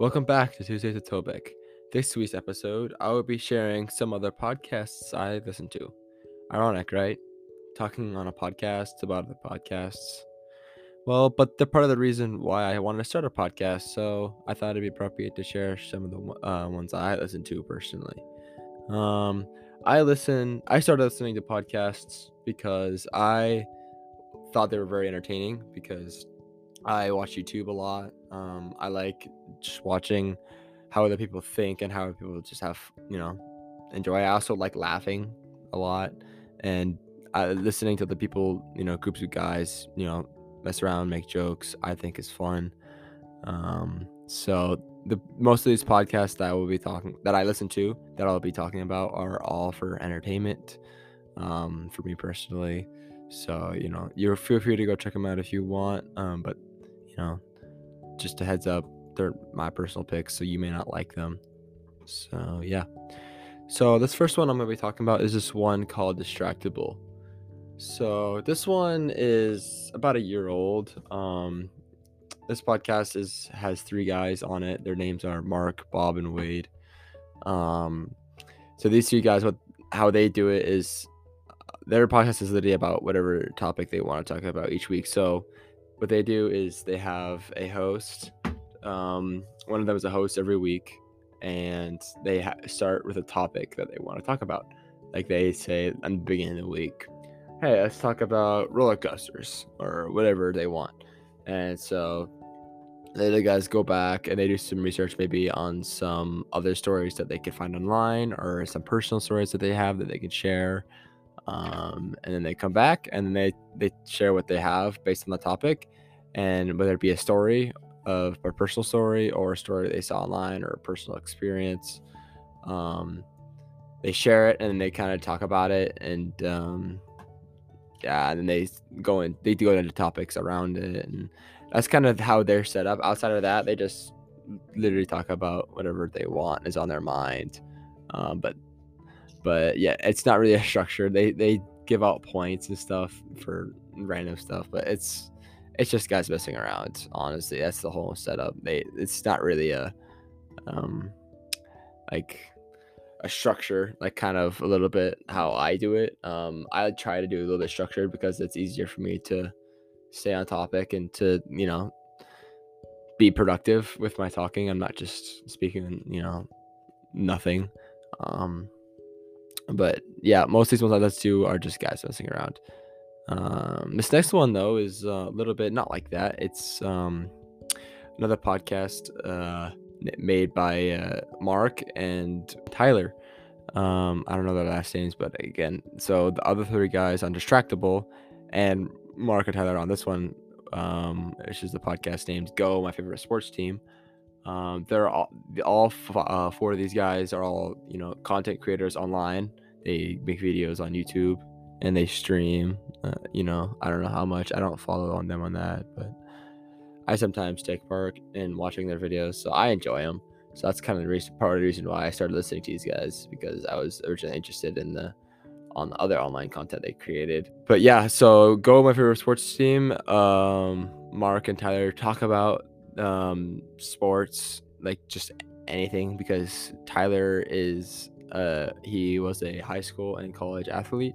Welcome back to Tuesdays with Tobeck. This week's episode, I will be sharing some other podcasts I listen to. Ironic, right? Talking on a podcast about the podcasts. Well, but they're part of the reason why I wanted to start a podcast, so I thought it'd be appropriate to share some of the uh, ones I listen to personally. Um, I listen. I started listening to podcasts because I thought they were very entertaining because I watch YouTube a lot. Um, I like just watching how other people think and how people just have, you know, enjoy. I also like laughing a lot and uh, listening to the people, you know, groups of guys, you know, mess around, make jokes. I think is fun. Um, so the most of these podcasts that I will be talking that I listen to that I'll be talking about are all for entertainment. Um, for me personally. So you know, you feel free to go check them out if you want. Um, but you know, just a heads up, they're my personal picks, so you may not like them. So yeah. So this first one I'm gonna be talking about is this one called Distractible. So this one is about a year old. Um, this podcast is has three guys on it. Their names are Mark, Bob, and Wade. Um, so these three guys, what how they do it is their podcast is literally about whatever topic they want to talk about each week. So what they do is they have a host. Um, one of them is a host every week, and they ha- start with a topic that they want to talk about. Like they say at the beginning of the week, "Hey, let's talk about roller coasters or whatever they want." And so the other guys go back and they do some research maybe on some other stories that they can find online or some personal stories that they have that they can share um, and then they come back and they they share what they have based on the topic and whether it be a story of a personal story or a story they saw online or a personal experience. Um, they share it and they kind of talk about it and um, yeah and then they go in they go into topics around it and that's kind of how they're set up. Outside of that they just literally talk about whatever they want is on their mind. Um, but but yeah, it's not really a structure. They they give out points and stuff for random stuff, but it's it's just guys messing around. Honestly, that's the whole setup. They it's not really a um like a structure, like kind of a little bit how I do it. Um, I try to do a little bit structured because it's easier for me to stay on topic and to you know be productive with my talking. I'm not just speaking, you know, nothing. Um, but yeah, most of these ones I listen to are just guys messing around. Um, this next one though is a little bit not like that. It's um, another podcast uh, made by uh, Mark and Tyler. Um, I don't know their last names, but again, so the other three guys on Distractible and Mark and Tyler on this one, um, which is the podcast named Go, my favorite sports team. Um, they're all all f- uh, four of these guys are all you know content creators online. They make videos on YouTube and they stream. Uh, you know, I don't know how much. I don't follow on them on that, but I sometimes take part in watching their videos, so I enjoy them. So that's kind of the reason, part of the reason why I started listening to these guys because I was originally interested in the on the other online content they created. But yeah, so go my favorite sports team. Um, Mark and Tyler talk about um, sports, like just anything, because Tyler is uh, he was a high school and college athlete,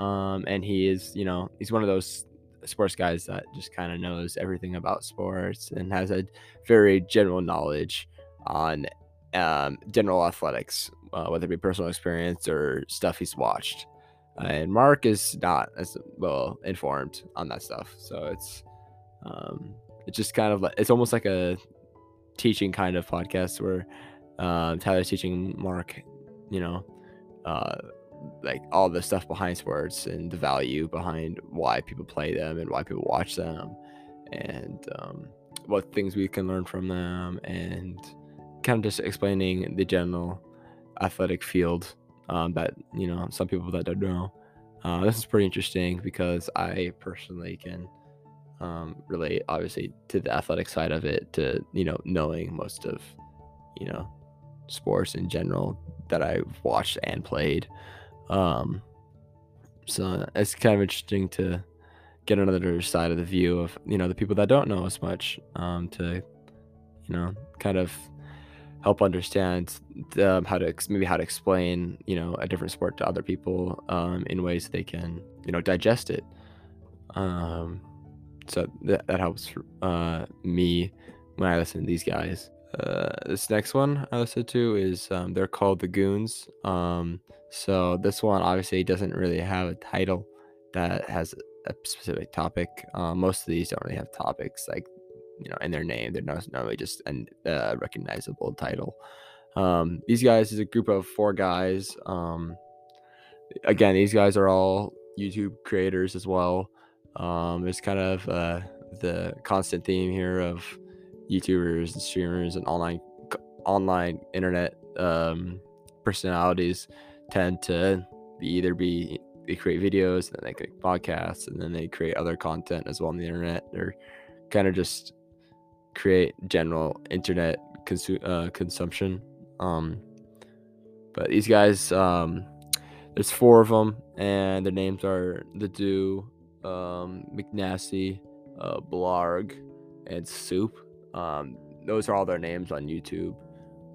um, and he is you know he's one of those sports guys that just kind of knows everything about sports and has a very general knowledge on um, general athletics, uh, whether it be personal experience or stuff he's watched. and Mark is not as well informed on that stuff, so it's um, it's just kind of like it's almost like a teaching kind of podcast where uh, Tyler's teaching Mark, you know, uh, like all the stuff behind sports and the value behind why people play them and why people watch them, and um, what things we can learn from them, and kind of just explaining the general athletic field um, that you know some people that don't know. Uh, this is pretty interesting because I personally can um, relate obviously to the athletic side of it to you know knowing most of you know sports in general that I've watched and played. Um, so it's kind of interesting to get another side of the view of you know the people that don't know as much um, to you know kind of help understand um, how to maybe how to explain you know a different sport to other people um, in ways they can you know digest it. Um, so that, that helps uh, me when i listen to these guys uh, this next one i listen to is um, they're called the goons um, so this one obviously doesn't really have a title that has a specific topic uh, most of these don't really have topics like you know in their name. They're not, really just a uh, recognizable title. Um, these guys is a group of four guys. Um, again, these guys are all YouTube creators as well. Um, it's kind of uh, the constant theme here of YouTubers and streamers and online online internet um, personalities tend to be either be they create videos and then they create podcasts and then they create other content as well on the internet. They're kind of just create general internet consu- uh, consumption. Um, but these guys, um, there's four of them, and their names are the Do, um, McNasty, uh, Blarg, and Soup. Um, those are all their names on YouTube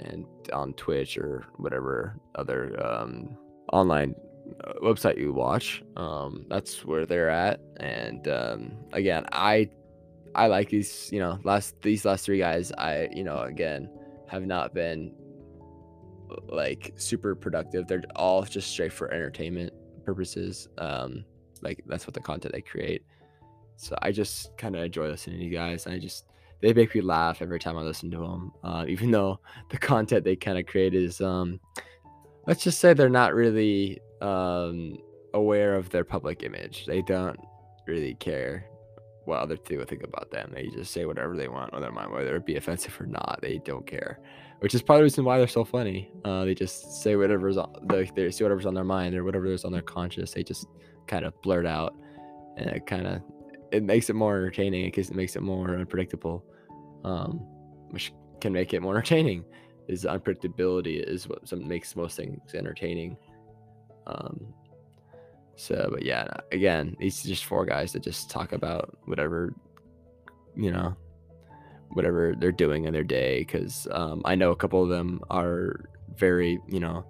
and on Twitch or whatever other um, online uh, website you watch. Um, that's where they're at. And um, again, I I like these, you know, last these last three guys. I, you know, again, have not been like super productive. They're all just straight for entertainment purposes. Um, like that's what the content they create. So I just kind of enjoy listening to you guys. I just they make me laugh every time I listen to them. Uh, even though the content they kind of create is, um, let's just say they're not really um, aware of their public image. They don't really care what other people think about them. They just say whatever they want on their mind, whether it be offensive or not. They don't care, which is probably the reason why they're so funny. Uh, they just say whatever's on, they, they say whatever's on their mind or whatever is on their conscience. They just kind of blurt out, and it kind of it makes it more entertaining because it makes it more unpredictable, um, which can make it more entertaining. Is unpredictability is what makes most things entertaining. Um, so, but yeah, again, these just four guys that just talk about whatever, you know, whatever they're doing in their day. Because um, I know a couple of them are very, you know,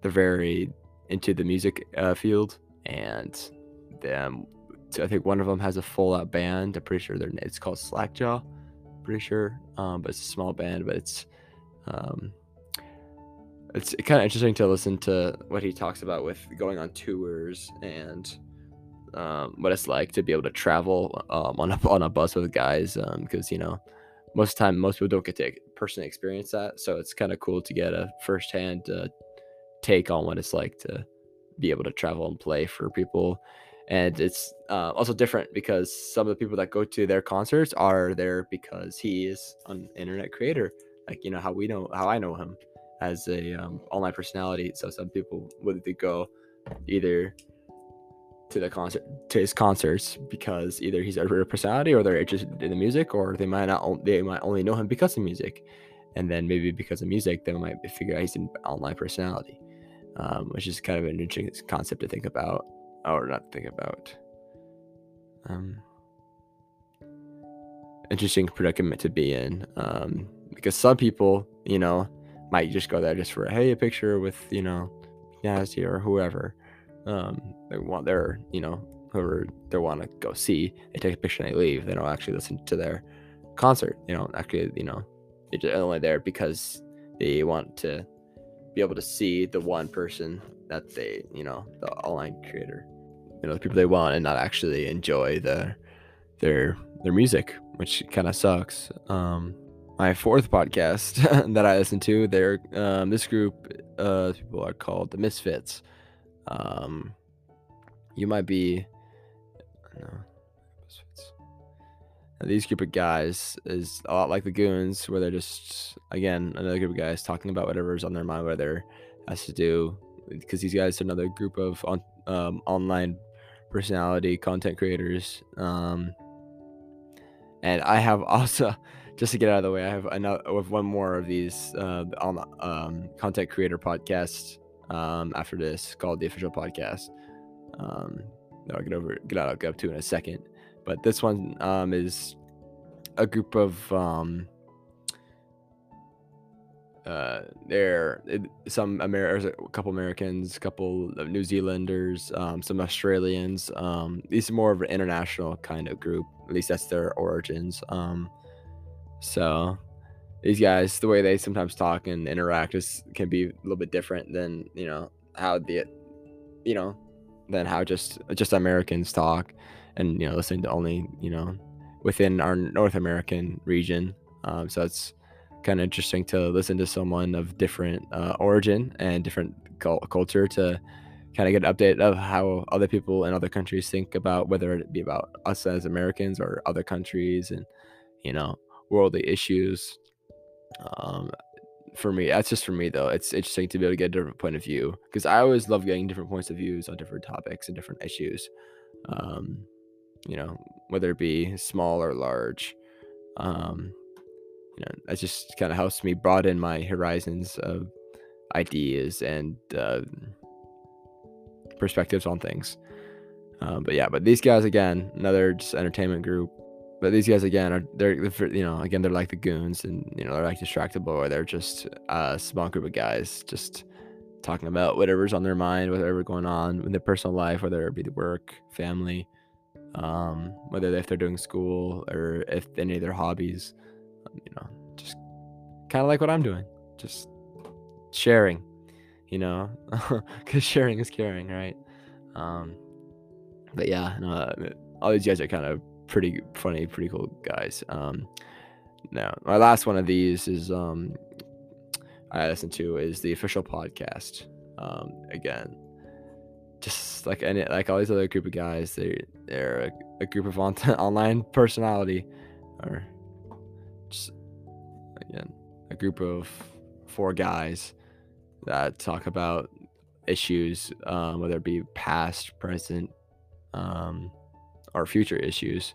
they're very into the music uh, field, and them. I think one of them has a full out band. I'm pretty sure their it's called Slackjaw. Pretty sure, um, but it's a small band, but it's um, it's kind of interesting to listen to what he talks about with going on tours and um, what it's like to be able to travel um, on a on a bus with guys because um, you know most of the time most people don't get to personally experience that so it's kind of cool to get a firsthand uh, take on what it's like to be able to travel and play for people and it's uh, also different because some of the people that go to their concerts are there because he is an internet creator. Like you know how we know how i know him as a um, online personality. So some people would go either to the concert to his concerts because either he's a real personality or they're interested in the music, or they might not they might only know him because of music, and then maybe because of music they might figure out he's an online personality, um, which is kind of an interesting concept to think about or not think about. Um, interesting predicament to be in um, because some people, you know, might just go there just for hey a picture with you know Nasty or whoever um they want their you know whoever they want to go see they take a picture and they leave they don't actually listen to their concert you know actually you know they're only there because they want to be able to see the one person that they you know the online creator you know the people they want and not actually enjoy the their their music which kind of sucks um my fourth podcast that I listen to. They're um, this group uh, people are called the Misfits. Um, you might be, no, these group of guys is a lot like the Goons, where they're just again another group of guys talking about whatever's on their mind, whether has to do because these guys are another group of on, um, online personality content creators. Um, and I have also just to get out of the way, I have another with one more of these uh, on um, content creator podcast um, after this called the official podcast. Um, that I'll get over get out get up to in a second, but this one um, is a group of um, uh, there some Amer- a couple Americans, a couple of New Zealanders, um, some Australians. Um, these are more of an international kind of group. At least that's their origins. Um, so these guys, the way they sometimes talk and interact is can be a little bit different than you know how the you know than how just just Americans talk, and you know listening to only you know within our North American region. Um, so it's kind of interesting to listen to someone of different uh, origin and different culture to kind of get an update of how other people in other countries think about whether it be about us as Americans or other countries and you know worldly issues. Um, for me, that's just for me though. It's interesting to be able to get a different point of view because I always love getting different points of views on different topics and different issues. Um, you know, whether it be small or large. Um, you know, that just kind of helps me broaden my horizons of ideas and uh, perspectives on things. Um, but yeah, but these guys again, another just entertainment group. But these guys again are they're you know again they're like the goons and you know they're like distractible or they're just a small group of guys just talking about whatever's on their mind, whatever going on in their personal life, whether it be the work, family, um, whether if they're doing school or if any of their hobbies you know, just kind of like what I'm doing, just sharing, you know, because sharing is caring, right? Um, but yeah, no, uh, all these guys are kind of pretty funny, pretty cool guys. Um, now, my last one of these is um, I listen to is the official podcast. Um, again, just like any like all these other group of guys, they they're a, a group of on- online personality or again a group of four guys that talk about issues, um, whether it be past, present, um, or future issues,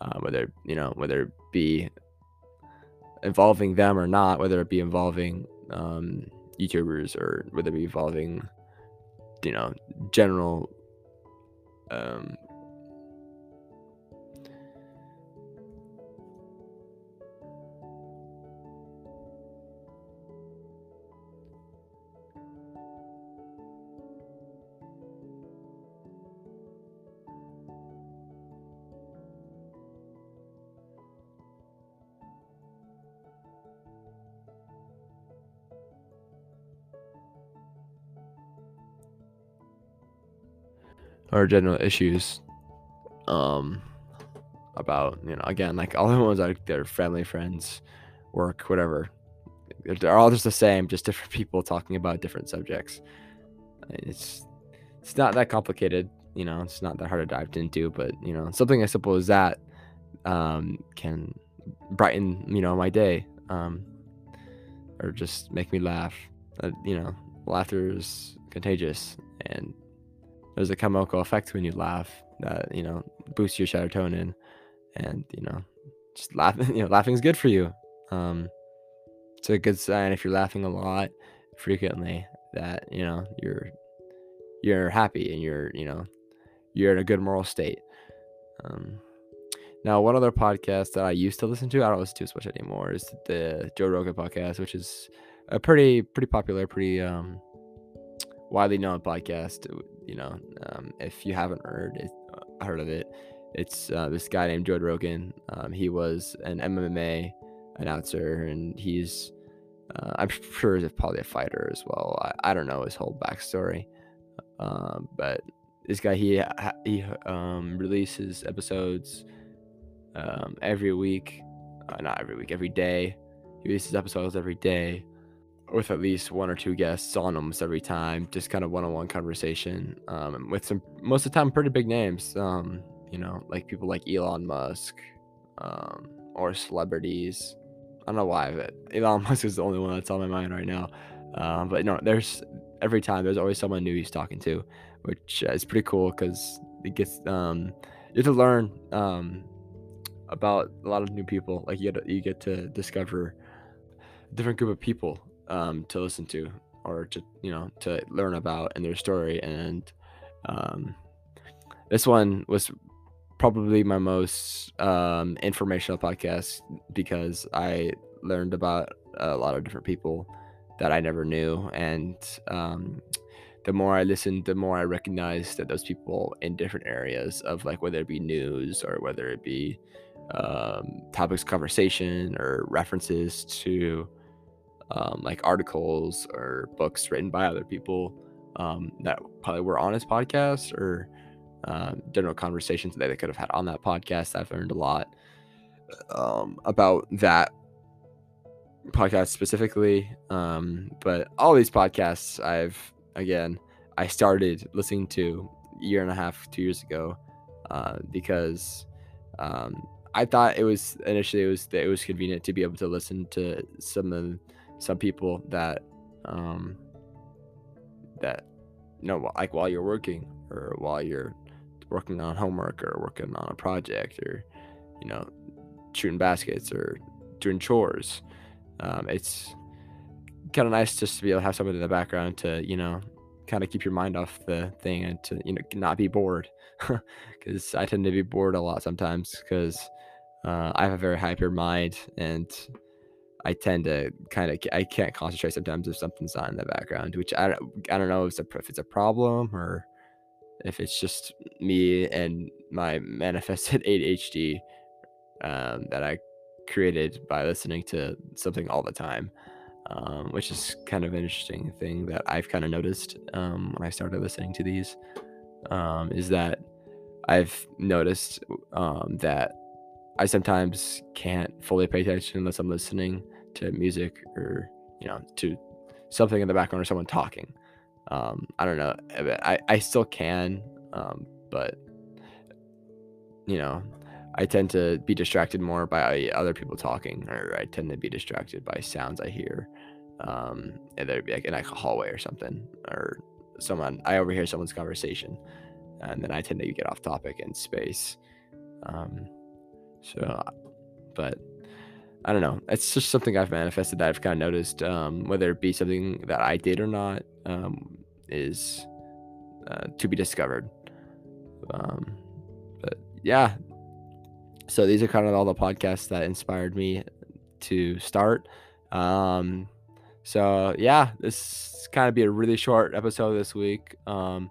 uh, whether you know whether it be involving them or not, whether it be involving um, YouTubers or whether it be involving you know general um, or general issues um about you know again like all the ones like their family friends work whatever. They're all just the same just different people talking about different subjects. It's it's not that complicated you know it's not that hard to dive into but you know something as simple as that um, can brighten you know my day um, or just make me laugh. Uh, you know laughter is contagious and there's a chemical effect when you laugh that you know boosts your serotonin, and you know just laughing. You know, laughing is good for you. Um, it's a good sign if you're laughing a lot, frequently, that you know you're you're happy and you're you know you're in a good moral state. Um, now, one other podcast that I used to listen to, I don't listen to as much anymore, is the Joe Rogan podcast, which is a pretty pretty popular, pretty um, widely known podcast you know, um, if you haven't heard it, uh, heard of it, it's uh, this guy named Joe Rogan. Um, he was an MMA announcer, and he's uh, I'm sure he's probably a fighter as well. I, I don't know his whole backstory, um, but this guy he he um, releases episodes um, every week, uh, not every week, every day. He releases episodes every day with at least one or two guests on almost every time, just kind of one-on-one conversation um, with some most of the time pretty big names. Um, you know, like people like Elon Musk um, or celebrities. I don't know why, but Elon Musk is the only one that's on my mind right now. Um, but no, there's every time there's always someone new he's talking to, which is pretty cool because it gets um, you to learn um, about a lot of new people. Like you get you get to discover a different group of people um, to listen to or to you know to learn about in their story and um, this one was probably my most um, informational podcast because i learned about a lot of different people that I never knew. And um, the more I listened, the more I recognized that those people in different areas of like whether it be news or whether it be um, topics conversation or references to um, like articles or books written by other people um, that probably were on his podcast or um, general conversations that they could have had on that podcast. I've learned a lot um, about that podcast specifically. Um, but all these podcasts, I've again, I started listening to a year and a half, two years ago, uh, because um, I thought it was initially it was it was convenient to be able to listen to some of some people that um, that you know like while you're working or while you're working on homework or working on a project or you know shooting baskets or doing chores um, it's kind of nice just to be able to have somebody in the background to you know kind of keep your mind off the thing and to you know not be bored. Because i tend to be bored a lot sometimes because uh, i have a very hyper mind and i tend to kind of i can't concentrate sometimes if something's not in the background which i don't, I don't know if it's, a, if it's a problem or if it's just me and my manifested adhd um, that i created by listening to something all the time, um, which is kind of an interesting thing that I've kind of noticed um, when I started listening to these. Um, is that I've noticed um, that I sometimes can't fully pay attention unless I'm listening to music or you know to something in the background or someone talking. Um, I don't know. I, I still can, um, but you know, I tend to be distracted more by other people talking, or I tend to be distracted by sounds I hear. Um, and there'd be like in like a hallway or something, or someone I overhear someone's conversation, and then I tend to get off topic in space. Um, so, but I don't know. It's just something I've manifested that I've kind of noticed, um, whether it be something that I did or not, um, is uh, to be discovered. Um, but yeah, so these are kind of all the podcasts that inspired me to start. Um, so yeah, this kind of be a really short episode this week. Um,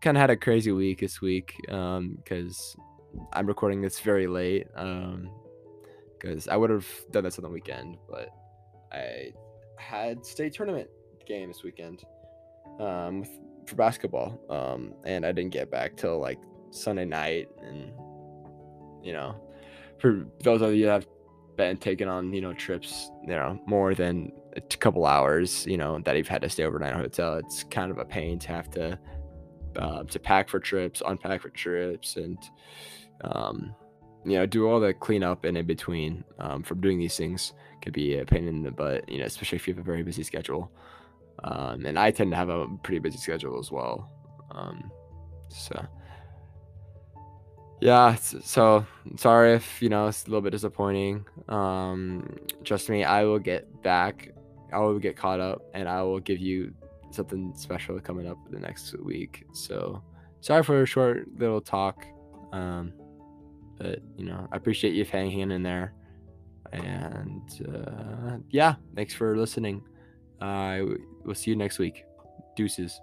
kind of had a crazy week this week because um, I'm recording this very late. because um, I would have done this on the weekend, but I had state tournament game this weekend um, for basketball, um, and I didn't get back till like Sunday night and you know, for those of you that have been taking on, you know, trips, you know, more than a couple hours, you know, that you've had to stay overnight in a hotel, it's kind of a pain to have to uh, to pack for trips, unpack for trips, and um, you know, do all the cleanup and in between um, from doing these things could be a pain in the butt, you know, especially if you have a very busy schedule. Um, and I tend to have a pretty busy schedule as well. Um, so yeah so sorry if you know it's a little bit disappointing um trust me i will get back i will get caught up and i will give you something special coming up the next week so sorry for a short little talk um but you know i appreciate you hanging in there. And uh yeah thanks for listening. Uh, will see you next week. Deuces